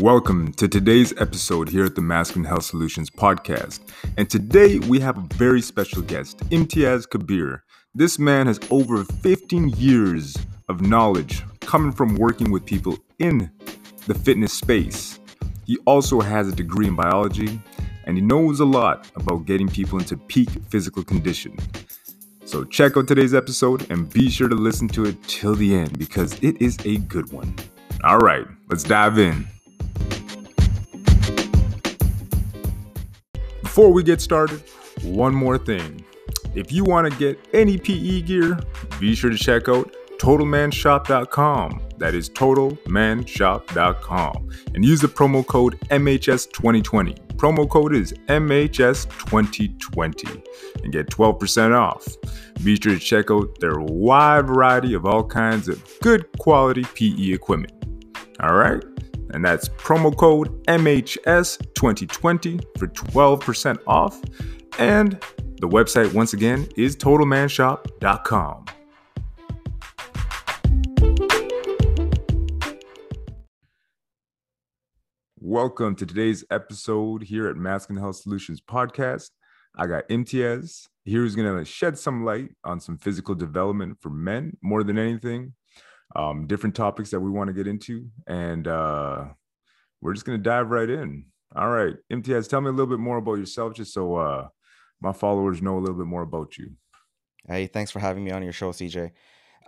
Welcome to today's episode here at the Masculine Health Solutions podcast. And today we have a very special guest, Imtiaz Kabir. This man has over 15 years of knowledge coming from working with people in the fitness space. He also has a degree in biology and he knows a lot about getting people into peak physical condition. So check out today's episode and be sure to listen to it till the end because it is a good one. All right, let's dive in. Before we get started, one more thing. If you want to get any PE gear, be sure to check out TotalManShop.com. That is TotalManShop.com. And use the promo code MHS2020. Promo code is MHS2020 and get 12% off. Be sure to check out their wide variety of all kinds of good quality PE equipment. All right? And that's promo code MHS2020 for 12% off. And the website, once again, is TotalManShop.com. Welcome to today's episode here at Masculine Health Solutions Podcast. I got Imtiaz here who's going to shed some light on some physical development for men more than anything um, different topics that we want to get into, and uh, we're just gonna dive right in. All right, Imtiaz, tell me a little bit more about yourself, just so uh, my followers know a little bit more about you. Hey, thanks for having me on your show, CJ.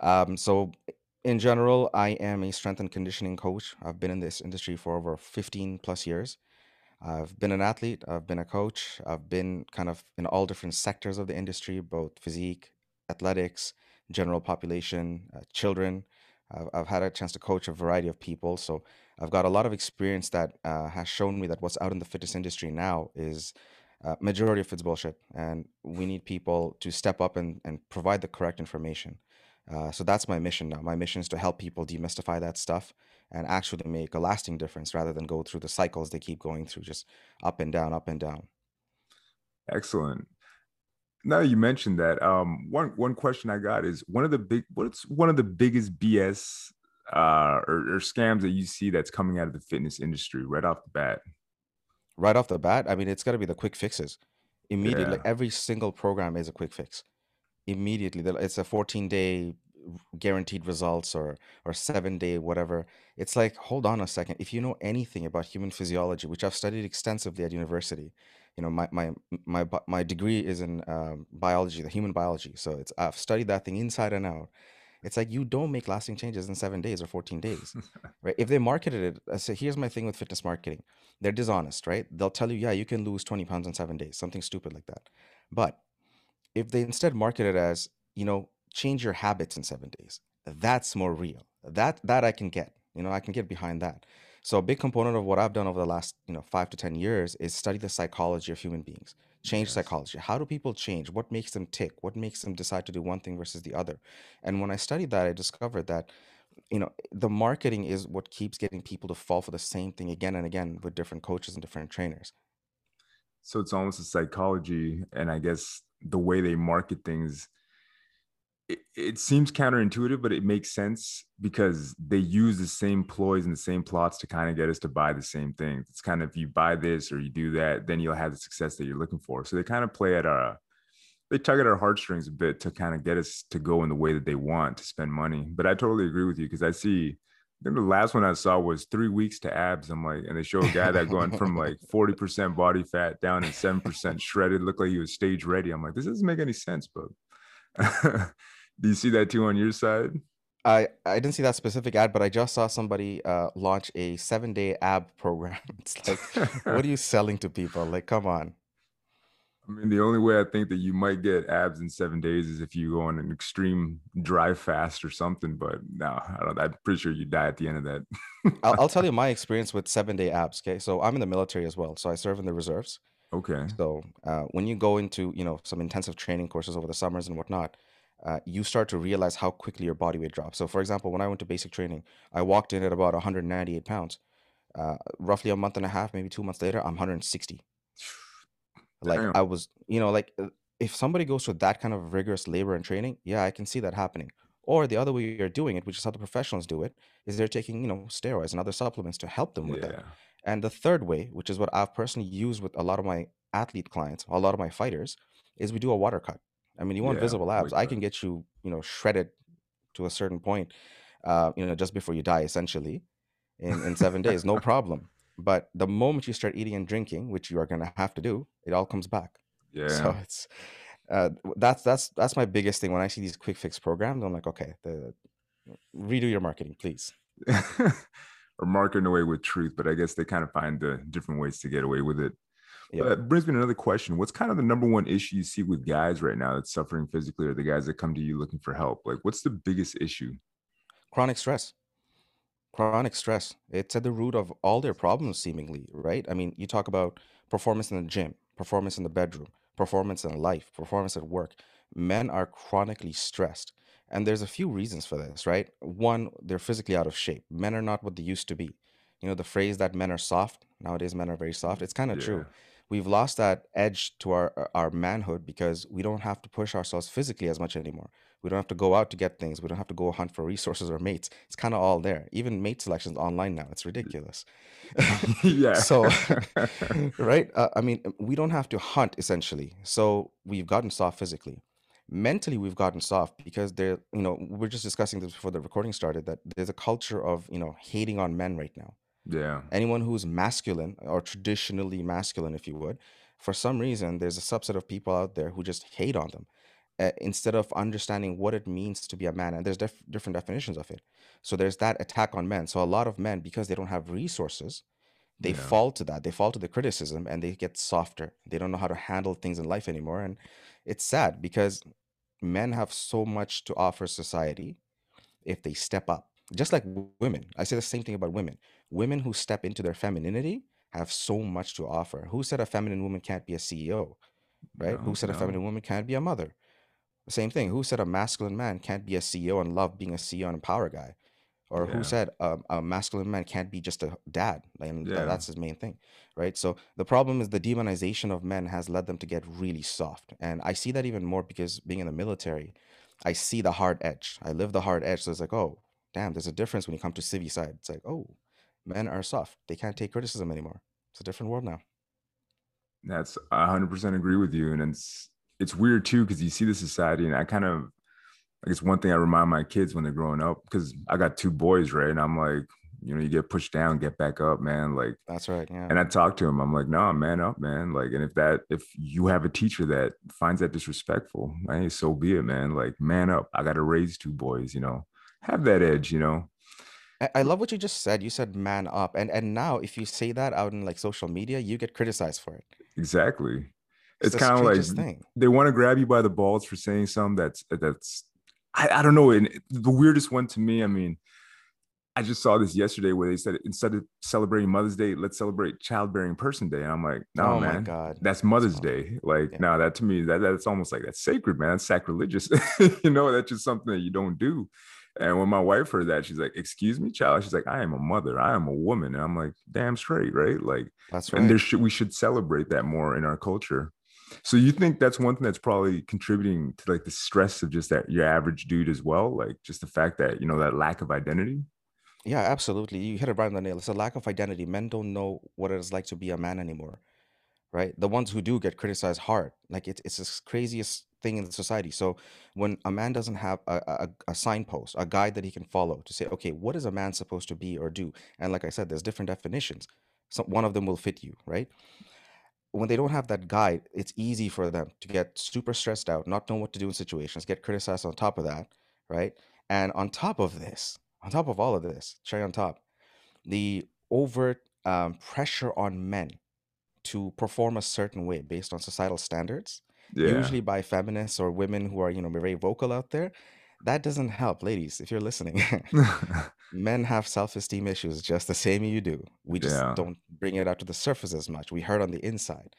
Um, so, in general, I am a strength and conditioning coach. I've been in this industry for over 15 plus years. I've been an athlete, I've been a coach, I've been kind of in all different sectors of the industry, both physique, athletics, general population, uh, children, I've, I've had a chance to coach a variety of people. So I've got a lot of experience that uh, has shown me that what's out in the fitness industry now is uh, majority of it's bullshit. And we need people to step up and, and provide the correct information. Uh, so that's my mission now. My mission is to help people demystify that stuff and actually make a lasting difference rather than go through the cycles they keep going through, just up and down, up and down. Excellent now you mentioned that um one one question i got is one of the big what's one of the biggest bs uh or, or scams that you see that's coming out of the fitness industry right off the bat? Right off the bat? I mean it's got to be the quick fixes. Immediately yeah. every single program is a quick fix. Immediately it's a 14 day guaranteed results or or 7 day whatever. It's like hold on a second. If you know anything about human physiology which i've studied extensively at university you know my my my my degree is in um, biology the human biology. So it's i've studied that thing inside and out. It's like you don't make lasting changes in seven days or 14 days right? If they marketed it I say here's my thing with fitness marketing. They're dishonest right? They'll tell you yeah you can lose 20 pounds in seven days something stupid like that. But if they instead market it as you know change your habits in seven days that's more real. That that i can get you know i can get behind that so a big component of what I've done over the last, you know, five to 10 years is study the psychology of human beings, change Yes. psychology. How do people change? What makes them tick? What makes them decide to do one thing versus the other? And when I studied that, I discovered that, you know, the marketing is what keeps getting people to fall for the same thing again and again with different coaches and different trainers. So it's almost a psychology, and I guess the way they market things it, it seems counterintuitive, but it makes sense because they use the same ploys and the same plots to kind of get us to buy the same thing. It's kind of if you buy this or you do that, then you'll have the success that you're looking for. So they kind of play at our they tug at our heartstrings a bit to kind of get us to go in the way that they want to spend money. But I totally agree with you because I see I think the last one I saw was three weeks to abs. I'm like, and they show a guy that going from like 40% body fat down to 7% shredded, looked like he was stage ready. I'm like, this doesn't make any sense, but Do you see that too on your side? I I didn't see that specific ad, but I just saw somebody uh, launch a seven day ab program. It's like, what are you selling to people? Like, come on. I mean, the only way I think that you might get abs in seven days is if you go on an extreme dry fast or something. But no, I don't. I'm pretty sure you die at the end of that. I'll, I'll tell you my experience with seven day abs. Okay, so I'm in the military as well, so I serve in the reserves. Okay. So uh, when you go into you know some intensive training courses over the summers and whatnot, uh, you start to realize how quickly your body weight drops. So, for example, when I went to basic training, I walked in at about 198 pounds. Uh, roughly a month and a half, maybe two months later, I'm 160. Like Damn. I was, you know, like uh, if somebody goes through that kind of rigorous labor and training, yeah, I can see that happening. Or the other way you're doing it, which is how the professionals do it, is they're taking, you know, steroids and other supplements to help them with that. And the third way, which is what I've personally used with a lot of my athlete clients, a lot of my fighters, is we do a water cut. I mean, you want Yeah. visible abs, I can get you, you know, shredded to a certain point, uh, you know, just before you die, essentially, in in seven days, no problem. But the moment you start eating and drinking, which you are gonna have to do, it all comes back. Yeah. So it's uh, that's that's that's my biggest thing when I see these quick fix programs. I'm like, okay, the redo your marketing, please. or marketing away with truth, but I guess they kind of find uh, different ways to get away with it. Yeah. Brings me to another question. What's kind of the number one issue you see with guys right now that's suffering physically or the guys that come to you looking for help? Like, what's the biggest issue? Chronic stress. Chronic stress. It's at the root of all their problems, seemingly, right? I mean, you talk about performance in the gym, performance in the bedroom, performance in life, performance at work. Men are chronically stressed. And there's a few reasons for this, right? One, they're physically out of shape. Men are not what they used to be. You know, the phrase that men are soft, nowadays men are very soft, it's kind of Yeah. true. We've lost that edge to our our manhood because we don't have to push ourselves physically as much anymore. We don't have to go out to get things. We don't have to go hunt for resources or mates. It's kind of all there. Even mate selections online now. It's ridiculous. yeah. So, right? Uh, I mean, we don't have to hunt essentially. So we've gotten soft physically. Mentally, we've gotten soft because there, you know, we we're just discussing this before the recording started that there's a culture of, you know, hating on men right now. Yeah. Anyone who's masculine or traditionally masculine, if you would, for some reason, there's a subset of people out there who just hate on them uh, instead of understanding what it means to be a man. And there's def- different definitions of it. So there's that attack on men. So a lot of men, because they don't have resources, they Yeah. fall to that. They fall to the criticism and they get softer. They don't know how to handle things in life anymore. And it's sad because men have so much to offer society if they step up. Just like w- women. I say the same thing about women. Women who step into their femininity have so much to offer. Who said a feminine woman can't be a CEO? Right? Who No, said a feminine woman can't be a mother? Same thing. Who said a masculine man can't be a CEO and love being a CEO and a power guy? Or who said um, a masculine man can't be just a dad? Like, and Yeah. that's his main thing, right? So the problem is the demonization of men has led them to get really soft, and I see that even more because being in the military, I see the hard edge. I live the hard edge, so it's like, oh, damn, there's a difference when you come to civvy side. It's like, oh, men are soft. They can't take criticism anymore. It's a different world now. That's I 100% agree with you. And it's, it's weird too, because you see the society and I kind of, I guess one thing I remind my kids when they're growing up, because I got two boys, right? And I'm like, you know, you get pushed down, get back up, man. Like, That's right. Yeah. and I talk to him. I'm like, no, man up, man. Like, and if that, if you have a teacher that finds that disrespectful, hey, so be it, man. Like, man up. I got to raise two boys, you know, have that edge, you know. I, I love what you just said. You said man up. And and now if you say that out in like social media, you get criticized for it. Exactly. It's It's the kind of like thing. they want to grab you by the balls for saying something that's that's I, I don't know. And the weirdest one to me, I mean, I just saw this yesterday where they said instead of celebrating Mother's Day, let's celebrate Childbearing Person Day. And I'm like, no, Oh my man, God. that's Mother's Day. Like, yeah. no, that to me, that that's almost like that's sacred, man. That's sacrilegious. you know, that's just something that you don't do. And when my wife heard that, she's like, "Excuse me, child." She's like, "I am a mother. I am a woman." And I'm like, "Damn straight, right?" Like, That's right. and there should we should celebrate that more in our culture. So you think that's one thing that's probably contributing to like the stress of just that your average dude as well, like just the fact that you know that lack of identity. Yeah, absolutely. You hit it right on the nail. It's a lack of identity. Men don't know what it is like to be a man anymore, right? The ones who do get criticized hard. Like it's it's the craziest thing in the society. So when a man doesn't have a, a, a signpost, a guide that he can follow to say, okay, what is a man supposed to be or do? And like I said, there's different definitions. So one of them will fit you, right? when they don't have that guide, it's easy for them to get super stressed out, not know what to do in situations, get criticized on top of that, right? And on top of this, on top of all of this, cherry on top, the overt um, pressure on men to perform a certain way based on societal standards, Yeah, usually by feminists or women who are, you know, very vocal out there, that doesn't help, ladies, if you're listening. Men have self-esteem issues just the same you do. We just yeah, don't bring it out to the surface as much. We hurt on the inside,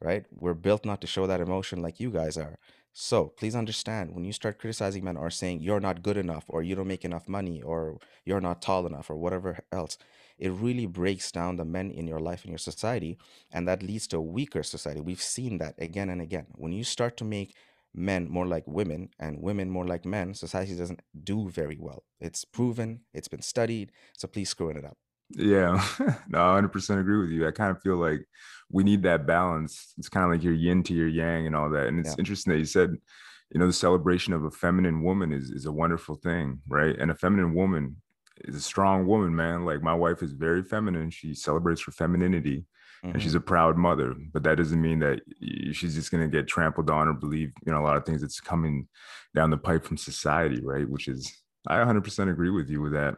right? We're built not to show that emotion like you guys are. So please understand when you start criticizing men or saying you're not good enough or you don't make enough money or you're not tall enough or whatever else, it really breaks down the men in your life and your society. And that leads to a weaker society. We've seen that again and again. When you start to make men more like women and women more like men, society doesn't do very well. It's proven, it's been studied. So please screwing it up. Yeah, no, I 100% agree with you. I kind of feel like we need that balance. It's kind of like your yin to your yang and all that. And it's yeah. interesting that you said, you know, the celebration of a feminine woman is, is a wonderful thing, right? And a feminine woman is a strong woman, man. Like my wife is very feminine. She celebrates her femininity mm-hmm. and she's mm-hmm. a proud mother. But that doesn't mean that she's just going to get trampled on or believe, you know, a lot of things that's coming down the pipe from society, right? Which is, I 100% agree with you with that.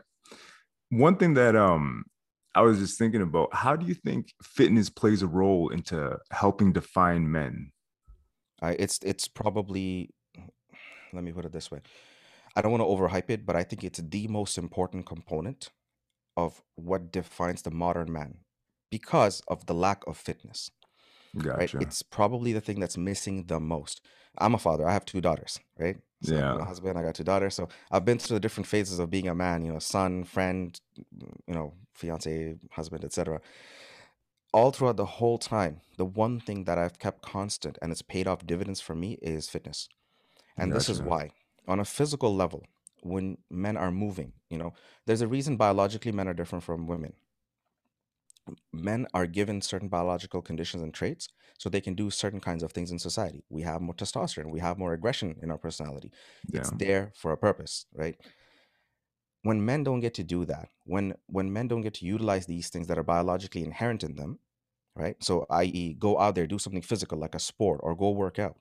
One thing that um I was just thinking about, how do you think fitness plays a role into helping define men? I it's it's probably let me put it this way. I don't want to overhype it, but I think it's the most important component of what defines the modern man because of the lack of fitness. Right? It's probably the thing that's missing the most. I'm a father. I have two daughters, right? So I'm a Yeah. husband. I got two daughters. So I've been through the different phases of being a man, you know, son, friend, you know, fiance, husband, etc. All throughout the whole time, the one thing that I've kept constant and it's paid off dividends for me is fitness. And this is why. On a physical level, when men are moving, you know, there's a reason biologically men are different from women men are given certain biological conditions and traits so they can do certain kinds of things in society. We have more testosterone, we have more aggression in our personality. Yeah. It's there for a purpose, right? When men don't get to do that, when when men don't get to utilize these things that are biologically inherent in them, right? So i.e. go out there, do something physical like a sport or go work out.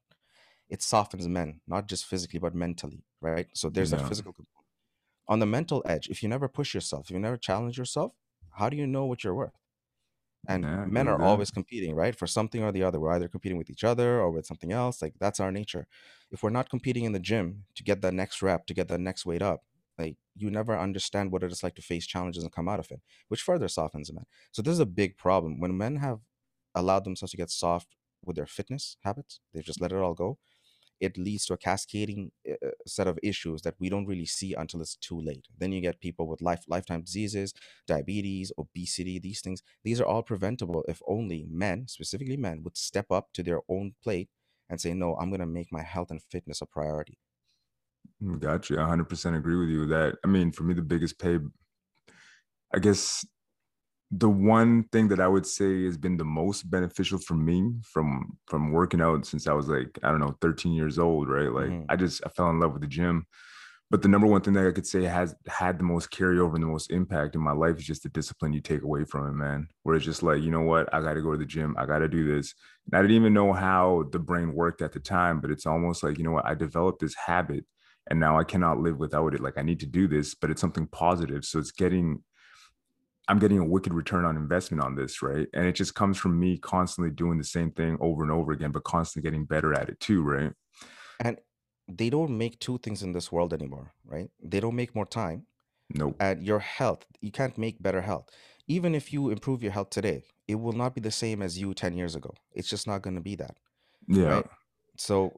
It softens men, not just physically but mentally, right? So there's yeah. a physical component. On the mental edge, if you never push yourself, if you never challenge yourself, how do you know what you're worth? and yeah, men are always competing right for something or the other we're either competing with each other or with something else like that's our nature if we're not competing in the gym to get that next rep to get that next weight up like you never understand what it is like to face challenges and come out of it which further softens men so this is a big problem when men have allowed themselves to get soft with their fitness habits they've just let it all go it leads to a cascading uh, set of issues that we don't really see until it's too late. Then you get people with life lifetime diseases, diabetes, obesity, these things. These are all preventable if only men, specifically men, would step up to their own plate and say, "No, I'm going to make my health and fitness a priority." Mm, gotcha. 100% agree with you that. I mean, for me, the biggest pay, I guess, the one thing that I would say has been the most beneficial for me from from working out since I was like I don't know 13 years old, right? Like mm-hmm. I just I fell in love with the gym. But the number one thing that I could say has had the most carryover and the most impact in my life is just the discipline you take away from it, man. Where it's just like, you know what, I got to go to the gym, I got to do this. And I didn't even know how the brain worked at the time, but it's almost like, you know what, I developed this habit and now I cannot live without it. Like I need to do this, but it's something positive. So it's getting I'm getting a wicked return on investment on this, right? And it just comes from me constantly doing the same thing over and over again, but constantly getting better at it too, right? And they don't make two things in this world anymore, right? They don't make more time. Nope. And your health, you can't make better health. Even if you improve your health today, it will not be the same as you 10 years ago. It's just not going to be that. Yeah. Right? So,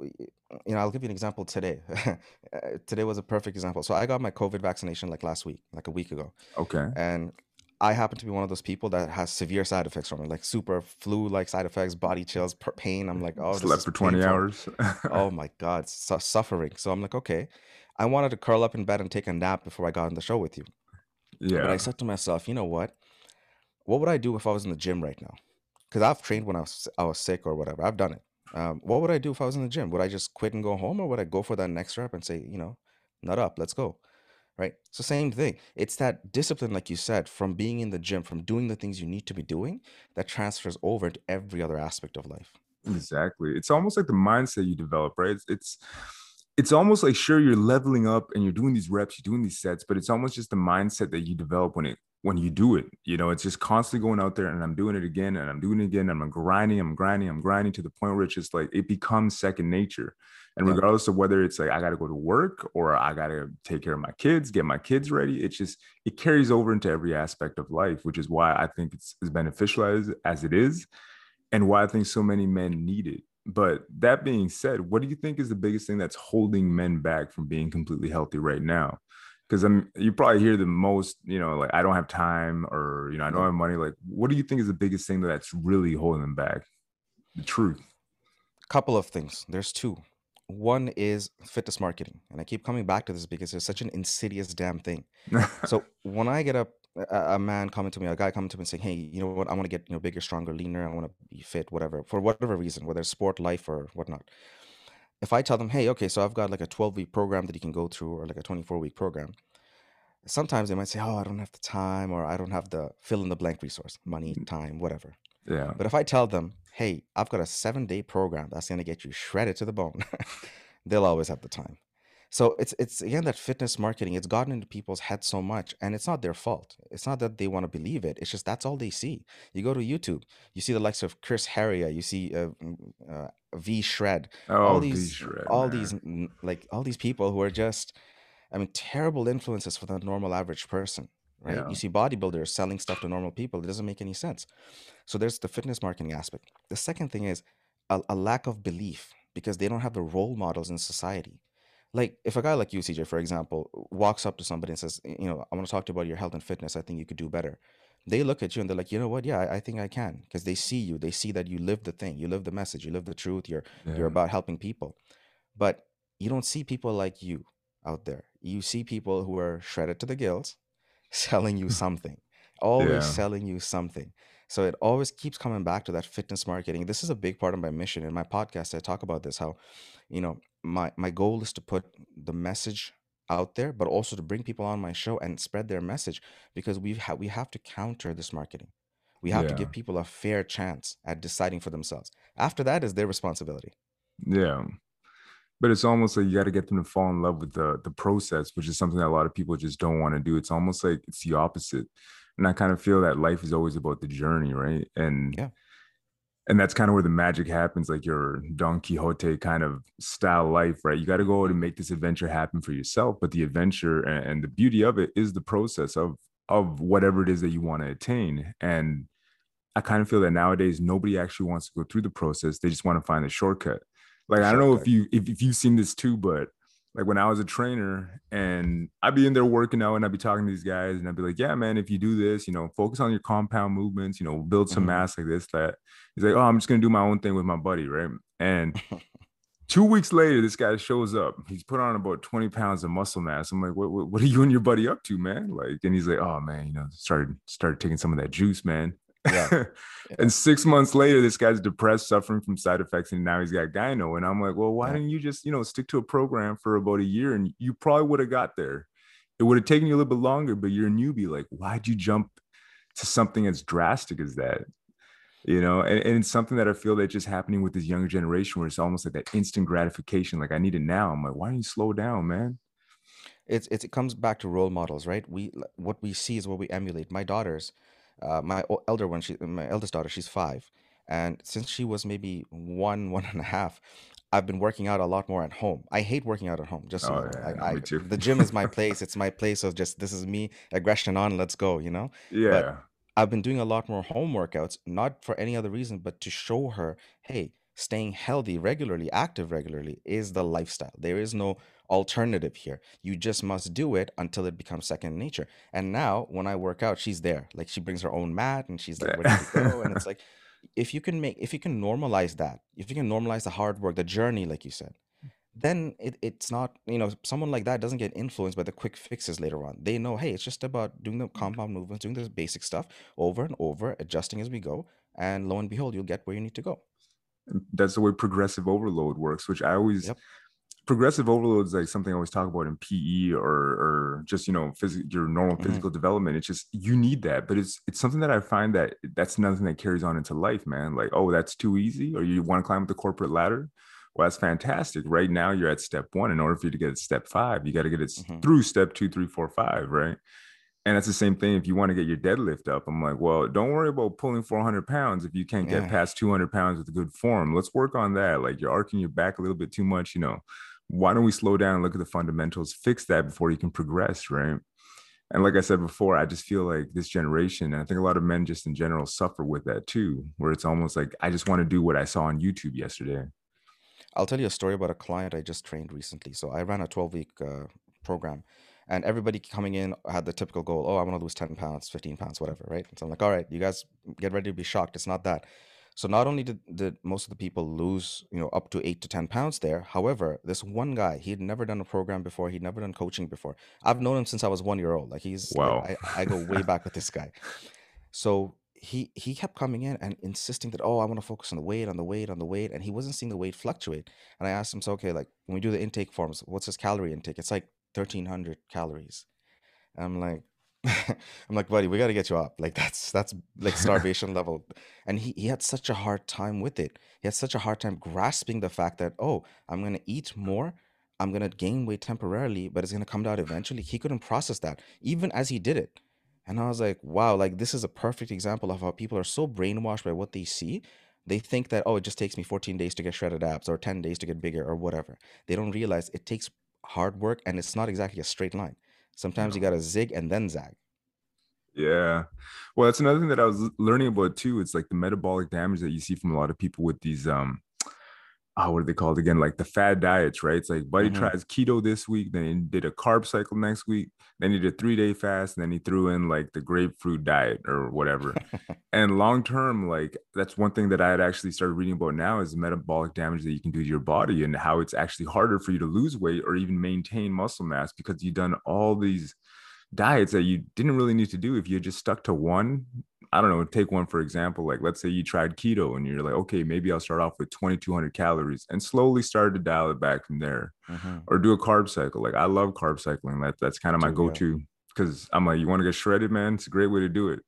you know, I'll give you an example today. today was a perfect example. So I got my COVID vaccination like last week, like a week ago. Okay. And I happen to be one of those people that has severe side effects from it, like super flu-like side effects, body chills, pain. I'm like, oh, slept for 20 painful. hours. oh my god, su- suffering. So I'm like, okay. I wanted to curl up in bed and take a nap before I got on the show with you. Yeah. But I said to myself, you know what? What would I do if I was in the gym right now? Because I've trained when I was I was sick or whatever. I've done it. Um, what would I do if I was in the gym? Would I just quit and go home, or would I go for that next rep and say, you know, nut up, let's go? Right? So same thing. It's that discipline, like you said, from being in the gym, from doing the things you need to be doing, that transfers over into every other aspect of life. Exactly. It's almost like the mindset you develop, right? It's, it's it's almost like sure you're leveling up and you're doing these reps, you're doing these sets, but it's almost just the mindset that you develop when it when you do it. You know, it's just constantly going out there and I'm doing it again and I'm doing it again. And I'm grinding, I'm grinding, I'm grinding to the point where it's just like it becomes second nature. And regardless of whether it's like I got to go to work or I got to take care of my kids, get my kids ready, it's just it carries over into every aspect of life, which is why I think it's as beneficial as as it is, and why I think so many men need it. But that being said, what do you think is the biggest thing that's holding men back from being completely healthy right now? Because I'm um, you probably hear the most, you know, like I don't have time or you know I don't have money. Like, what do you think is the biggest thing that's really holding them back? The truth. A couple of things. There's two one is fitness marketing, and I keep coming back to this because it's such an insidious damn thing. So when I get a a, a man coming to me, a guy coming to me and saying, "Hey, you know what? I want to get you know bigger, stronger, leaner. I want to be fit, whatever, for whatever reason, whether it's sport, life, or whatnot." If I tell them, "Hey, okay, so I've got like a 12 week program that you can go through, or like a 24 week program," sometimes they might say, "Oh, I don't have the time," or "I don't have the fill in the blank resource, money, Mm, time, whatever." yeah. But if I tell them, "Hey, I've got a seven day program that's going to get you shredded to the bone," they'll always have the time. So it's it's again that fitness marketing, it's gotten into people's heads so much, and it's not their fault. It's not that they want to believe it. It's just that's all they see. You go to YouTube, you see the likes of Chris Heria, you see uh, mm, uh, V Shred, all Oh, V these Shred, all these mm, like all these people who are just, I mean, terrible influences for the normal average person, right? Yeah. You see bodybuilders selling stuff to normal people. It doesn't make any sense. So there's the fitness marketing aspect. The second thing is a, a lack of belief because they don't have the role models in society. Like if a guy like you, CJ, for example, walks up to somebody and says, you know, I want to talk to you about your health and fitness. I think you could do better. They look at you and they're like, you know what? Yeah, I, I think I can because they see you. They see that you live the thing, you live the message, you live the truth. You're you're about helping people, but you don't see people like you out there. You see people who are shredded to the gills, selling you something, always Yeah. selling you something. So it always keeps coming back to that fitness marketing. This is a big part of my mission. In my podcast, I talk about this how, you know, my my goal is to put the message out there, but also to bring people on my show and spread their message because we have we have to counter this marketing. We have to give people a fair chance at deciding for themselves. After that is their responsibility. Yeah. But it's almost like you got to get them to fall in love with the the process, which is something that a lot of people just don't want to do. It's almost like it's the opposite. And I kind of feel that life is always about the journey, right? And Yeah. and that's kind of where the magic happens, like your Don Quixote kind of style life, right? You got to go out and make this adventure happen for yourself. But the adventure and, and the beauty of it is the process of of whatever it is that you want to attain. And I kind of feel that nowadays nobody actually wants to go through the process. They just want to find the shortcut. Like I don't know if you if, if you've seen this too, but like when I was a trainer and I'd be in there working out and I'd be talking to these guys and I'd be like, yeah, man, if you do this, you know, focus on your compound movements, you know, build some Mhm. mass like this, that. He's like, oh, I'm just gonna do my own thing with my buddy, right? And two weeks later, this guy shows up. He's put on about 20 pounds of muscle mass. I'm like, what, what, what are you and your buddy up to, man? Like, and he's like, oh man, you know, started started taking some of that juice, man. Yeah. Yeah. and six months later, this guy's depressed, suffering from side effects, and now he's got gyno. And I'm like, well, why Yeah. didn't you just, you know, stick to a program for about a year and you probably would have got there. It would have taken you a little bit longer, but you're a newbie. Like, why'd you jump to something as drastic as that? You know, and, and it's something that I feel that just happening with this younger generation where it's almost like that instant gratification. Like, I need it now. I'm like, why don't you slow down, man? it's, it's it comes back to role models, right? We what we see is what we emulate. My daughters, uh, my o- elder one, she my eldest daughter, she's five, and since she was maybe one one and a half, I've been working out a lot more at home. I hate working out at home, just so you Oh, know. yeah, I, I me too. the gym is my place. It's my place of just this is me, aggression on, let's go, you know. But yeah. I've been doing a lot more home workouts, not for any other reason, but to show her, hey, staying healthy regularly, active regularly is the lifestyle. There is no alternative here. You just must do it until it becomes second nature. And now when I work out, she's there. Like she brings her own mat and she's like ready to go. And it's like, if you can make, if you can normalize that, if you can normalize the hard work, the journey, like you said, then it, it's not, you know, someone like that doesn't get influenced by the quick fixes later on. They know, hey, it's just about doing the compound movements, doing the basic stuff over and over, adjusting as we go. And lo and behold, you'll get where you need to go. that's the way progressive overload works, which I always Yep. Progressive overload is like something I always talk about in PE or or just you know phys- your normal Mhm. physical development. It's just you need that, but it's it's something that I find that that's nothing that carries on into life, man. Like oh, that's too easy, or you want to climb up the corporate ladder. Well, that's fantastic. Right now, you're at step one. In order for you to get to step five, you got to get it Mhm. through step two, three, four, five, right? And that's the same thing if you want to get your deadlift up. I'm like, well, don't worry about pulling 400 pounds if you can't get past 200 pounds with good form. Let's work on that. Like you're arcing your back a little bit too much, you know. Why don't we slow down and look at the fundamentals, fix that before you can progress, right? And like I said before, I just feel like this generation, and I think a lot of men just in general suffer with that too, where it's almost like I just want to do what I saw on YouTube yesterday. I'll tell you a story about a client I just trained recently. So I ran a 12 week uh, program, and everybody coming in had the typical goal oh, I want to lose 10 pounds, 15 pounds, whatever, right? So I'm like, all right, you guys get ready to be shocked. It's not that. So not only did, did most of the people lose, you know, up to eight to 10 pounds there, however, this one guy, he had never done a program before. He'd never done coaching before. I've known him since I was one year old. Like he's, Wow. I, I, I go way back with this guy. So he he kept coming in and insisting that, oh, I want to focus on the weight, on the weight, on the weight. And he wasn't seeing the weight fluctuate. And I asked him, so okay, like when we do the intake forms, what's his calorie intake? It's like 1300 calories. And I'm like, I'm like, buddy, we got to get you up. Like that's that's like starvation level. And he he had such a hard time with it. He had such a hard time grasping the fact that, oh, I'm gonna eat more, I'm gonna gain weight temporarily, but it's gonna come down eventually. He couldn't process that, even as he did it. And I was like, wow, like this is a perfect example of how people are so brainwashed by what they see. They think that, oh, it just takes me 14 days to get shredded abs or 10 days to get bigger or whatever. They don't realize it takes hard work and it's not exactly a straight line. Sometimes you got to zig and then zag. Yeah. Well, that's another thing that I was learning about too. It's like the metabolic damage that you see from a lot of people with these um oh, what are they called again? Like the fad diets, right? It's like buddy Mhm. tries keto this week, then he did a carb cycle next week, then he did a three-day fast, and then he threw in like the grapefruit diet or whatever. And long term, like that's one thing that I had actually started reading about now is metabolic damage that you can do to your body and how it's actually harder for you to lose weight or even maintain muscle mass because you've done all these diets that you didn't really need to do if you just stuck to one. I don't know, take one for example. Like, let's say you tried keto and you're like, okay, maybe I'll start off with 2200 calories and slowly start to dial it back from there Mhm. or do a carb cycle. Like, I love carb cycling. That, that's kind of my go to because I'm like, you want to get shredded, man? It's a great way to do it.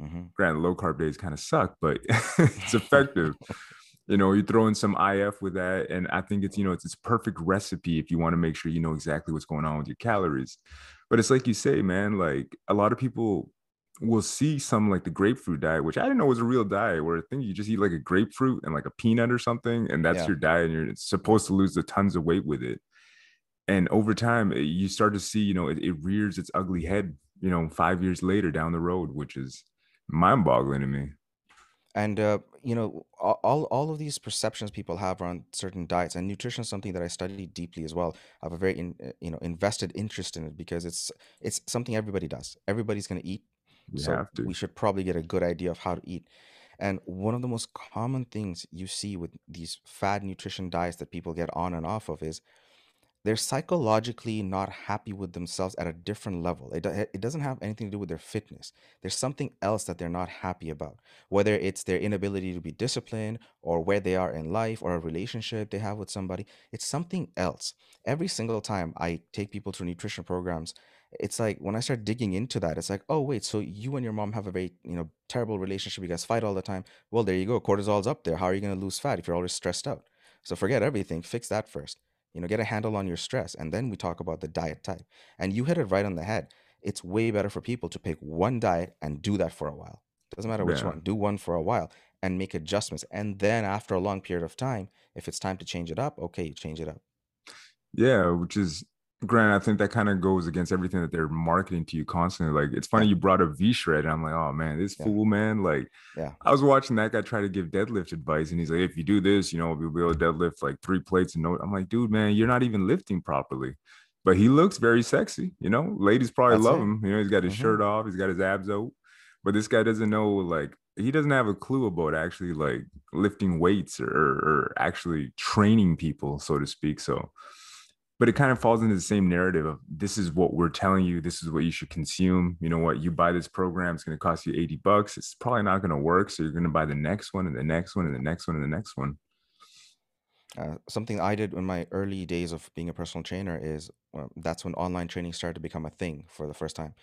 Mhm. Granted, low carb days kind of suck, but it's effective. you know, you throw in some IF with that, and I think it's you know it's it's perfect recipe if you want to make sure you know exactly what's going on with your calories. But it's like you say, man, like a lot of people will see some like the grapefruit diet, which I didn't know was a real diet, where I think you just eat like a grapefruit and like a peanut or something, and that's Yeah. your diet, and you're supposed to lose the tons of weight with it. And over time, eh, you start to see, you know, it, it rears its ugly head, you know, five years later down the road, which is mind-boggling to me. And uh, you know, all all of these perceptions people have around certain diets and nutrition is something that I study deeply as well. I have a very in, uh, you know invested interest in it because it's it's something everybody does. Everybody's going to eat, So have to. we should probably get a good idea of how to eat. And one of the most common things you see with these fad nutrition diets that people get on and off of is they're psychologically not happy with themselves at a different level. It, do- it doesn't have anything to do with their fitness. There's something else that they're not happy about, whether it's their inability to be disciplined or where they are in life or a relationship they have with somebody. It's something else. Every single time I take people through nutrition programs, it's like when I start digging into that, it's like, oh, wait, so you and your mom have a very, you know, terrible relationship. You guys fight all the time. Well, there you go. Cortisol's up there. How are you going to lose fat if you're always stressed out? So forget everything. Fix that first you know get a handle on your stress and then we talk about the diet type and you hit it right on the head it's way better for people to pick one diet and do that for a while doesn't matter which Yeah. one do one for a while and make adjustments and then after a long period of time if it's time to change it up okay you change it up Yeah, which is granted, I think that kind of goes against everything that they're marketing to you constantly. Like it's funny you brought up V Shred, and I'm like, oh man, this Yeah. fool, man. Like yeah I was watching that guy try to give deadlift advice, and he's like, if you do this, you know, you'll be able to deadlift like three plates and no. I'm like, dude, man, you're not even lifting properly. But he looks very sexy, you know. Ladies probably That's love it. him. You know, he's got his Mhm. shirt off, he's got his abs out. But this guy doesn't know, like, he doesn't have a clue about actually like lifting weights or, or actually training people, so to speak. So but it kind of falls into the same narrative of this is what we're telling you this is what you should consume you know what you buy this program it's going to cost you 80 bucks it's probably not going to work so you're going to buy the next one and the next one and the next one and the next one Uh, something I did in my early days of being a personal trainer is uh, that's when online training started to become a thing for the first time.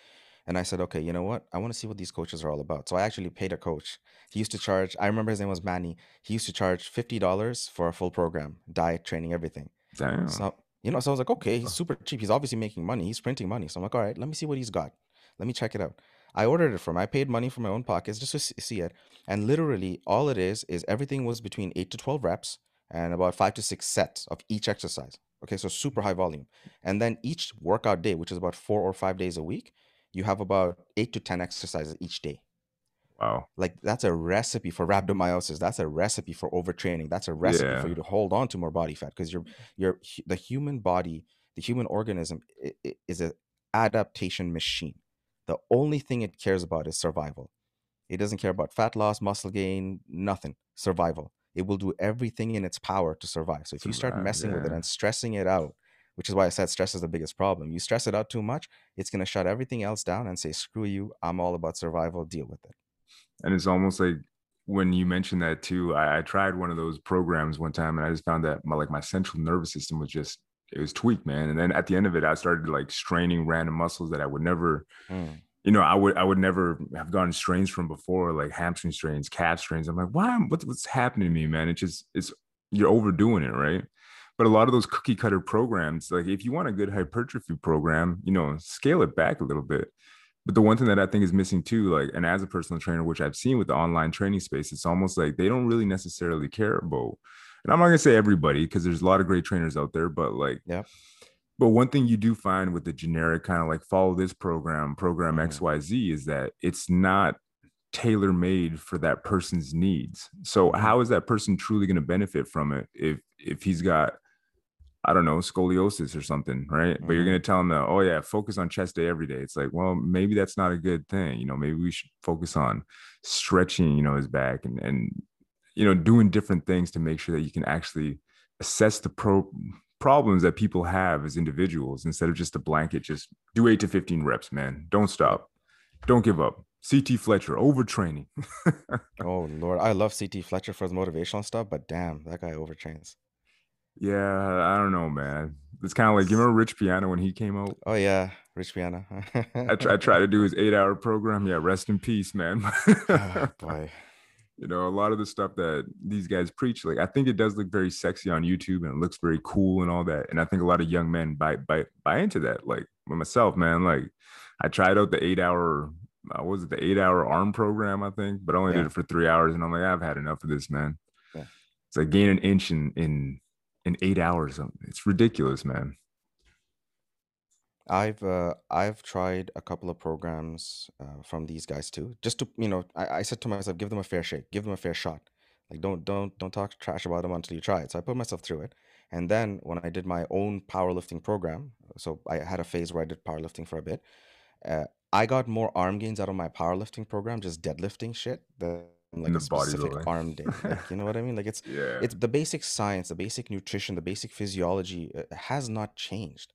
And I said, okay, you know what? I want to see what these coaches are all about. So I actually paid a coach. He used to charge, I remember his name was Manny. He used to charge $50 for a full program, diet, training, everything. damn So, you know, so I was like, okay, he's super cheap. He's obviously making money. He's printing money. So I'm like, all right, let me see what he's got. Let me check it out. I ordered it from. I paid money from my own pockets just to see it. And literally, all it is is everything was between eight to twelve reps and about five to six sets of each exercise. Okay, so super high volume. And then each workout day, which is about four or five days a week, you have about eight to ten exercises each day. Wow Like that's a recipe for rhabdomyolysis. That's a recipe for overtraining. That's a recipe Yeah. for you to hold on to more body fat because your your the human body, the human organism is an adaptation machine. The only thing it cares about is survival. It doesn't care about fat loss, muscle gain, nothing. Survival. It will do everything in its power to survive. So if you start messing with it and stressing it out, which is why I said stress is the biggest problem. You stress it out too much, it's going to shut everything else down and say, screw you, I'm all about survival, deal with it. And it's almost like when you mentioned that too, I, I tried one of those programs one time and I just found that my like my central nervous system was just it was tweaked, man. And then at the end of it, I started like straining random muscles that I would never, Mm. you know, I would I would never have gotten strains from before, like hamstring strains, calf strains. I'm like, why? What's what's happening to me, man? It's just it's you're overdoing it, right? But a lot of those cookie cutter programs, like if you want a good hypertrophy program, you know, scale it back a little bit. But the one thing that I think is missing too, like, and as a personal trainer, which I've seen with the online training space, it's almost like they don't really necessarily care about. And I'm not gonna say everybody because there's a lot of great trainers out there, but like, yeah. but one thing you do find with the generic kind of like follow this program, program Mhm. XYZ, is that it's not tailor made for that person's needs. So Mhm. how is that person truly going to benefit from it if if he's got I don't know, scoliosis or something, right? But you're Mhm. going to tell him that, oh, yeah, focus on chest day every day. It's like, well, maybe that's not a good thing. You know, maybe we should focus on stretching, you know, his back and, and, you know, doing different things to make sure that you can actually assess the pro problems that people have as individuals instead of just a blanket, just do eight to 15 reps, man. Don't stop. Don't give up. CT Fletcher, overtraining. Oh Lord, I love CT Fletcher for his motivational stuff, but damn, that guy overtrains. Yeah, I don't know, man. It's kind of like, you remember Rich Piana when he came out? Oh yeah, Rich Piana. I try, I try to do his eight hour program. Yeah, rest in peace, man. oh, boy. you know, a lot of the stuff that these guys preach, like I think it does look very sexy on YouTube and it looks very cool and all that. And I think a lot of young men buy buy buy into that. Like myself, man, like I tried out the eight hour, uh, what was it the eight hour arm program, I think, but I only Yeah. did it for three hours, and I'm like, I've had enough of this, man. Yeah. It's like gain an inch in in in eight hours. It's ridiculous, man. I've uh, I've tried a couple of programs uh, from these guys too, just to you know. I, I said to myself, give them a fair shake, give them a fair shot. Like don't don't don't talk trash about them until you try it. So I put myself through it, and then when I did my own powerlifting program, so I had a phase where I did powerlifting for a bit. Uh, I got more arm gains out of my powerlifting program, just deadlifting shit, than like a specific bodybuilding. arm day. Like, you know what I mean? Like it's Yeah. it's the basic science, the basic nutrition, the basic physiology uh, has not changed.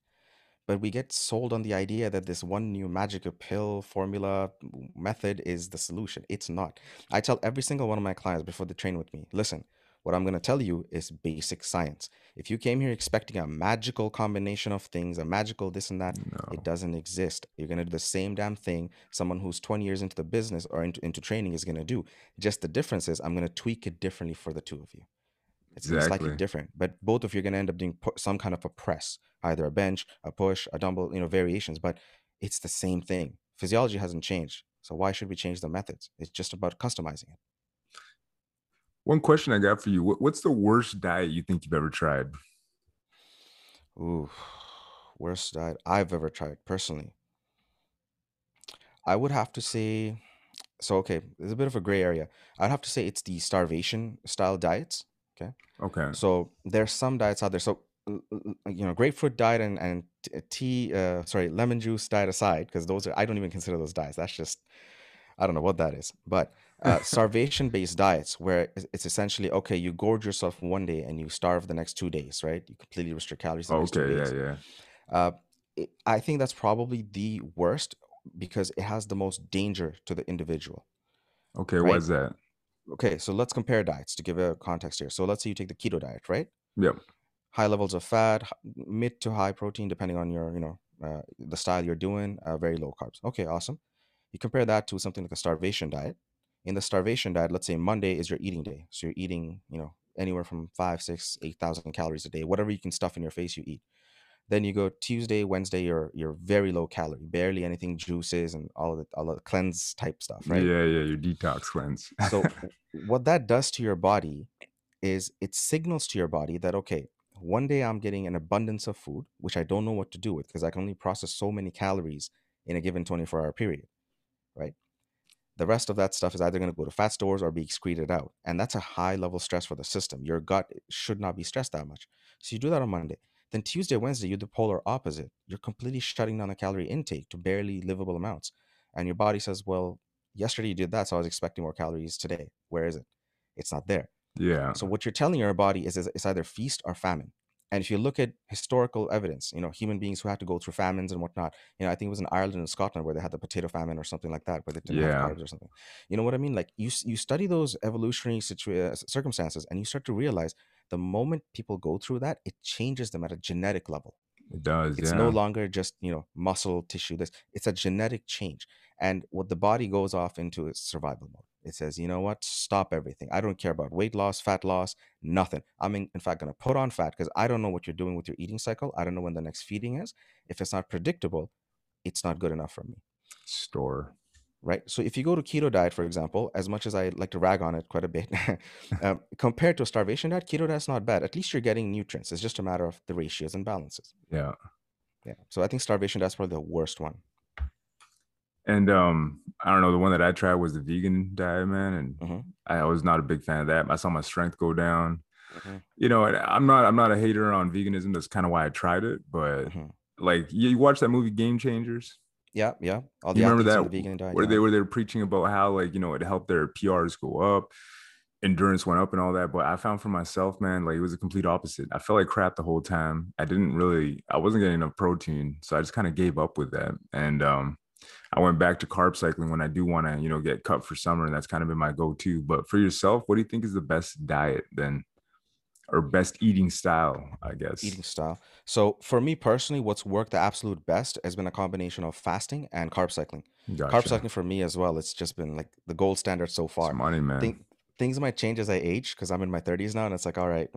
But we get sold on the idea that this one new magic pill formula method is the solution. It's not. I tell every single one of my clients before they train with me, listen, what I'm going to tell you is basic science. If you came here expecting a magical combination of things, a magical this and that, no. it doesn't exist. You're going to do the same damn thing someone who's 20 years into the business or into, into training is going to do. Just the difference is I'm going to tweak it differently for the two of you. It's gonna slightly different, but both of you are going to end up doing some kind of a press, either a bench, a push, a dumbbell, you know, variations, but it's the same thing. Physiology hasn't changed. So why should we change the methods? It's just about customizing it. One question I got for you: What's the worst diet you think you've ever tried? Ooh, worst diet I've ever tried personally. I would have to say, so okay, there's a bit of a gray area. I'd have to say it's the starvation style diets. Okay. Okay. So there's some diets out there. So l- l- l- you know, grapefruit diet and and t- tea, uh, sorry, lemon juice diet aside, because those are I don't even consider those diets. That's just I don't know what that is. But uh, starvation-based diets, where it's it's essentially okay, you gorge yourself one day and you starve the next two days, right? You completely restrict calories the next two Okay. Yeah. days. Yeah. Uh, it, I think that's probably the worst because it has the most danger to the individual, Okay. Why right? is that? Okay, so let's compare diets to give a context here. So let's say you take the keto diet, right? Yep. high levels of fat, h- mid to high protein, depending on your, you know, uh, the style you're doing, uh, very low carbs. Okay, awesome. You compare that to something like a starvation diet. In the starvation diet, let's say Monday is your eating day. So you're eating, you know, anywhere from five, six, eight thousand calories a day. Whatever you can stuff in your face, you eat. Then you go Tuesday, Wednesday, you're you're very low calorie, barely anything juices and all of the all of the cleanse type stuff, right? Yeah. Yeah. Your detox cleanse. So what that does to your body is it signals to your body that okay, one day I'm getting an abundance of food, which I don't know what to do with because I can only process so many calories in a given 24 hour period, right? The rest of that stuff is either going to go to fat stores or be excreted out. And that's a high level stress for the system. Your gut should not be stressed that much. So you do that on Monday. Then Tuesday, Wednesday, you do the polar opposite. You're completely shutting down the calorie intake to barely livable amounts. And your body says, well, yesterday you did that, so I was expecting more calories today. Where is it? It's not there. Yeah. So what you're telling your body is, is it's either feast or famine. And if you look at historical evidence, you know, human beings who had to go through famines and whatnot, you know, I think it was in Ireland and Scotland where they had the potato famine or something like that, where they didn't Yeah. have carbs or something. You know what I mean? Like you you study those evolutionary situa- uh, circumstances, and you start to realize the moment people go through that, it changes them at a genetic level. It does. It's yeah. no longer just you know muscle tissue. This it's a genetic change, and what the body goes off into is survival mode. It says, you know what, stop everything. I don't care about weight loss, fat loss, nothing. I'm in, in fact going to put on fat because I don't know what you're doing with your eating cycle. I don't know when the next feeding is. If it's not predictable, it's not good enough for me. Store. Right. So if you go to keto diet, for example, as much as I like to rag on it quite a bit, um, compared to a starvation diet, keto diet's not bad. At least you're getting nutrients. It's just a matter of the ratios and balances. Yeah. Yeah. So I think starvation diet's probably the worst one. And um, I don't know, the one that I tried was the vegan diet, man. And Mhm. I was not a big fan of that. I saw my strength go down. Mhm. You know, I'm not I'm not a hater on veganism. That's kind of why I tried it. But Mhm. like you, watch that movie Game Changers? Yeah, yeah. All the You remember that the vegan diet. where yeah. they were they were preaching about how like you know it helped their PRs go up, endurance went up and all that. But I found for myself, man, like it was a complete opposite. I felt like crap the whole time. I didn't really, I wasn't getting enough protein, so I just kind of gave up with that. And um, I went back to carb cycling when I do want to, you know, get cut for summer, and that's kind of been my go-to. But for yourself, what do you think is the best diet then, or best eating style? I guess. eating style. So for me personally, what's worked the absolute best has been a combination of fasting and carb cycling. Carb cycling for me as well. It's just been like the gold standard so It's far. money, man. Think things might change as I age because I'm in my 30s now, and it's like, all right,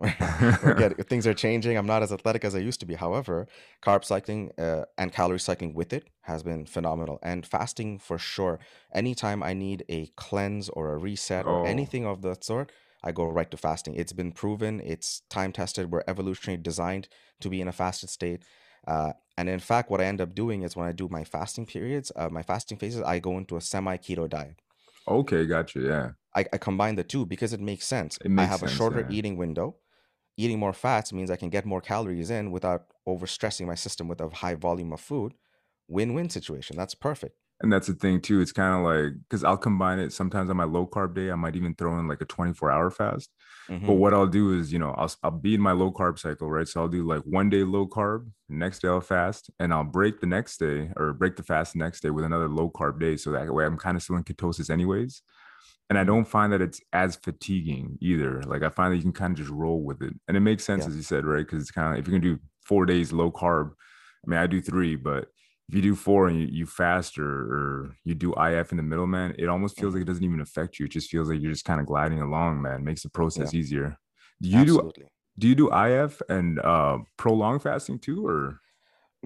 getting, things are changing. I'm not as athletic as I used to be. However, carb cycling uh, and calorie cycling with it has been phenomenal, and fasting for sure. Anytime I need a cleanse or a reset or Oh. anything of that sort, I go right to fasting. It's been proven, it's time tested. We're evolutionarily designed to be in a fasted state. Uh, and in fact, what I end up doing is when I do my fasting periods, uh, my fasting phases, I go into a semi keto diet. okay, gotcha. Yeah, I, I combine the two because it makes sense. It makes I have a shorter yeah. eating window. Eating more fats means I can get more calories in without overstressing my system with a high volume of food. Win win situation. That's perfect. And that's the thing too. It's kind of like because I'll combine it sometimes on my low carb day. I might even throw in like a 24 hour fast. But Mhm. what I'll do is, you know, I'll I'll be in my low carb cycle, right? So I'll do like one day low carb, next day I'll fast, and I'll break the next day or break the fast the next day with another low carb day. So that way I'm kind of still in ketosis anyways. And I don't find that it's as fatiguing either. Like I find that you can kind of just roll with it. And it makes sense, Yeah. as you said, right? Because it's kind of if you can do four days low carb, I mean, I do three, but if you do four and you, you fast or, or you do IF in the middle, man, it almost feels Mhm. like it doesn't even affect you. It just feels like you're just kind of gliding along, man. Makes the process easier. Do you do Absolutely. do you do IF and uh prolonged fasting too, or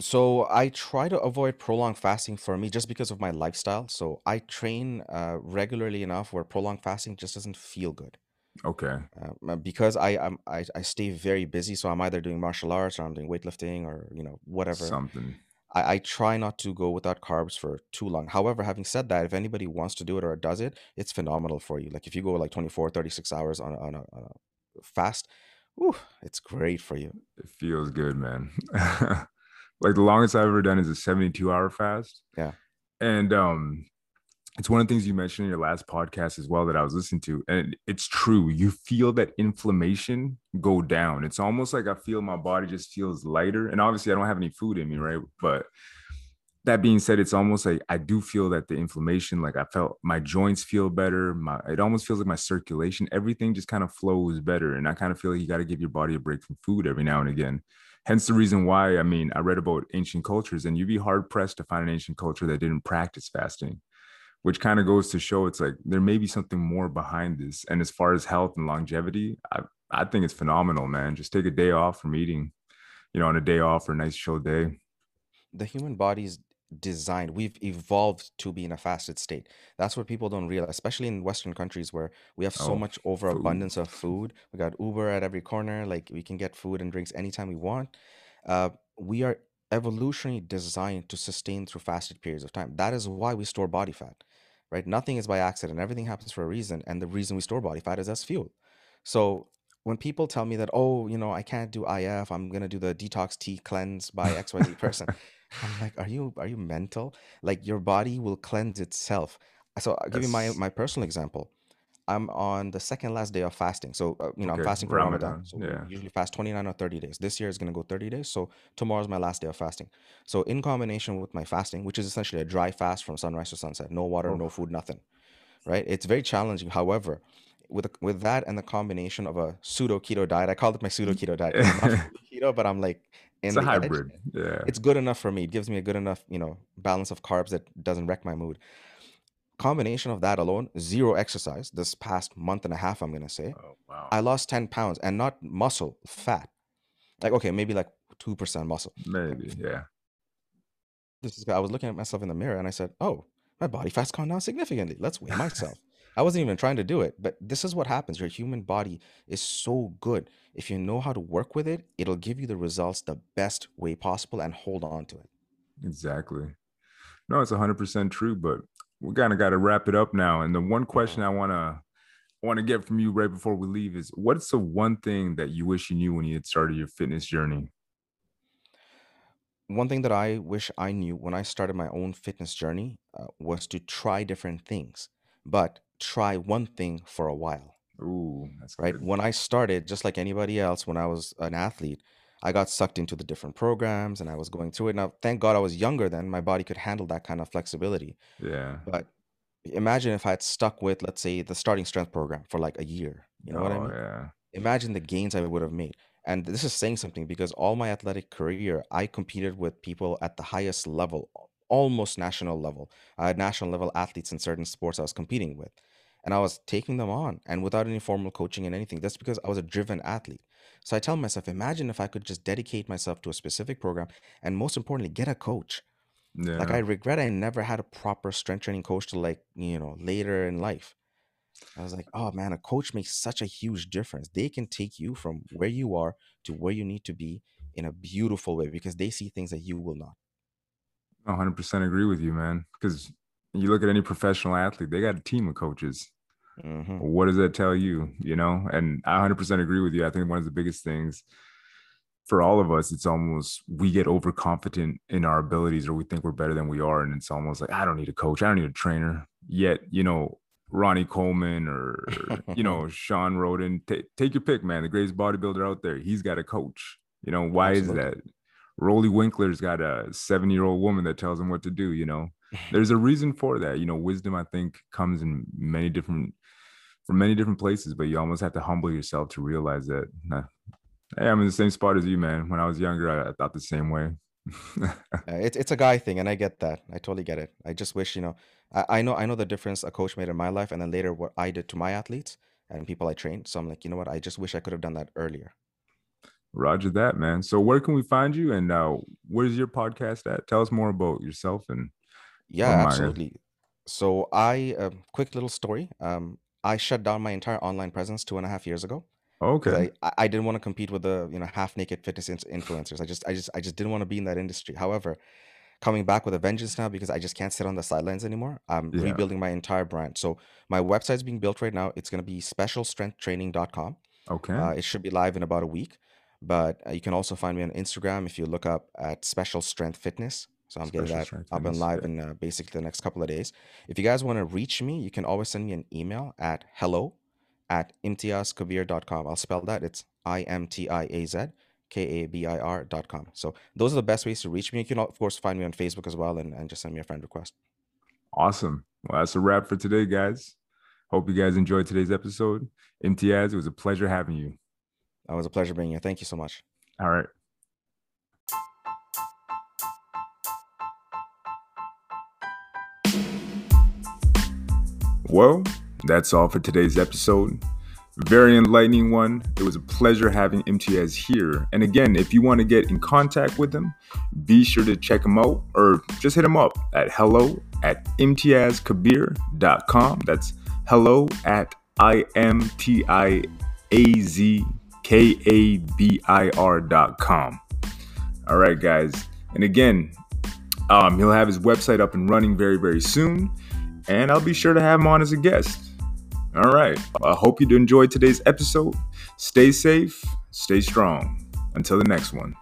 So I try to avoid prolonged fasting for me just because of my lifestyle. So I train uh, regularly enough where prolonged fasting just doesn't feel good. okay? Uh, because I, I'm, I I stay very busy, so I'm either doing martial arts or I'm doing weightlifting or you know whatever. Something. I, I try not to go without carbs for too long. However, having said that, if anybody wants to do it or does it, it's phenomenal for you. Like if you go like 24, 36 hours on a, on a, on a fast, whew, it's great for you. It feels good, man. like the longest I've ever done is a 72 hour fast. Yeah. And um it's one of the things you mentioned in your last podcast as well that I was listening to. And it's true. You feel that inflammation go down. It's almost like I feel my body just feels lighter. And obviously I don't have any food in me, right? But that being said, it's almost like I do feel that the inflammation, like I felt my joints feel better. My it almost feels like my circulation, everything just kind of flows better. And I kind of feel like you got to give your body a break from food every now and again. Hence the reason why, I mean, I read about ancient cultures, and you'd be hard pressed to find an ancient culture that didn't practice fasting, which kind of goes to show it's like there may be something more behind this. And as far as health and longevity, I, I think it's phenomenal, man. Just take a day off from eating, you know, on a day off or a nice chill day. The human body's designed, we've evolved to be in a fasted state. That's what people don't realize, especially in Western countries where we have so Oh, much overabundance of food. We got Uber at every corner, like we can get food and drinks anytime we want. Uh, we are evolutionarily designed to sustain through fasted periods of time. That is why we store body fat, right? Nothing is by accident. Everything happens for a reason. And the reason we store body fat is as fuel. So when people tell me that, oh, you know, I can't do IF, I'm gonna do the detox tea cleanse by XYZ person. I'm like, are you are you mental? Like your body will cleanse itself. So I'll give you my my personal example. I'm on the second last day of fasting. So, uh, you know, I'm fasting for Ramadan. Ramadan. So we Yeah. usually fast 29 or 30 days. This year is going to go 30 days. So tomorrow's my last day of fasting. So in combination with my fasting, which is essentially a dry fast from sunrise to sunset, no water, no Oof. food, nothing, right? It's very challenging. However, with the- with that and the combination of a pseudo keto diet, I call it my pseudo keto diet because I'm not fully keto, but I'm like It's in a the edge. hybrid. Yeah. It's good enough for me. It gives me a good enough, you know, balance of carbs that doesn't wreck my mood combination of that alone, zero exercise this past month and a half, I'm gonna say, Oh wow. I lost 10 pounds and not muscle, fat. Like, okay, maybe like 2% muscle. Maybe. Yeah. This is I was looking at myself in the mirror and I said, Oh, my body fat's gone down significantly. Let's weigh myself. I wasn't even trying to do it, but this is what happens. Your human body is so good. If you know how to work with it, it'll give you the results the best way possible and hold on to it. Exactly. No, it's 100% true, but we kind of got to wrap it up now. And the one question I want to want to get from you right before we leave is what's the one thing that you wish you knew when you had started your fitness journey? One thing that I wish I knew when I started my own fitness journey uh, was to try different things, but try one thing for a while, Ooh, that's right? good. When I started, just like anybody else, when I was an athlete, I got sucked into the different programs and I was going through it. Now, thank God I was younger then, my body could handle that kind of flexibility. Yeah. But imagine if I had stuck with, let's say, the starting strength program for like a year. You know what I Oh mean? yeah. Imagine the gains I would have made. And this is saying something because all my athletic career, I competed with people at the highest level, almost national level. I had national level athletes in certain sports I was competing with. And I was taking them on and without any formal coaching and anything. That's because I was a driven athlete. So I tell myself, imagine if I could just dedicate myself to a specific program and most importantly, get a coach. Like I Yeah. regret I never had a proper strength training coach to like, you know, later in life. I was like, oh man, a coach makes such a huge difference. They can take you from where you are to where you need to be in a beautiful way because they see things that you will not. 100% agree with you, man. Because you look at any professional athlete, they got a team of coaches. hmm What does that tell you? You know, and I 100% agree with you. I think one of the biggest things for all of us, it's almost we get overconfident in our abilities or we think we're better than we are. And it's almost like, I don't need a coach, I don't need a trainer. Yet, you know, Ronnie Coleman or, you know, Shawn Rhoden, ta- take your pick, man. The greatest bodybuilder out there, he's got a coach. You know, why is that? Roelly Winklaar's got a seven year old woman that tells him what to do. You know, there's a reason for that. You know, wisdom, I think, comes in many different, from many different places, but you almost have to humble yourself to realize that, nah, hey, I'm in the same spot as you, man. When I was younger, I, I thought the same way. Uh, it's it's a guy thing, and I get that. I totally get it. I just wish, you know, I, I know I know the difference a coach made in my life, and then later what I did to my athletes and people I trained. So I'm like, you know what? I just wish I could have done that earlier. Roger that, man. So where can we find you and uh, where's your podcast at? Tell us more about yourself and Yeah, absolutely. So I, um, quick little story. Um, I shut down my entire online presence two and a half years ago Okay. I, I I didn't want to compete with the, you know, half naked fitness influencers. I just I just I just didn't want to be in that industry. However, coming back with a vengeance now because I just can't sit on the sidelines anymore. I'm Yeah. rebuilding my entire brand. So my website's being built right now. It's going to be specialstrengthtraining.com. Okay. Uh, it should be live in about a week. But uh, you can also find me on Instagram if you look up at Special Strength Fitness. So I'm getting that up and live in uh, basically the next couple of days. If you guys want to reach me, you can always send me an email at hello at imtiazkabir.com. I'll spell that. It's I M T I A Z K A B I R dot com. So those are the best ways to reach me. You can, of course, find me on Facebook as well and, and just send me a friend request. Awesome. Well, that's a wrap for today, guys. Hope you guys enjoyed today's episode. Imtiaz, it was a pleasure having you. It was a pleasure being here. Thank you so much. All right. Well, that's all for today's episode. Very enlightening one. It was a pleasure having Imtiaz here. And again, if you want to get in contact with him, be sure to check him out or just hit him up at hello at imtiazkabir.com. That's hello at I K A B I R.com. All right, guys. And again, um, he'll have his website up and running very, very soon. And I'll be sure to have him on as a guest. All right. I hope you enjoyed today's episode. Stay safe, stay strong. Until the next one.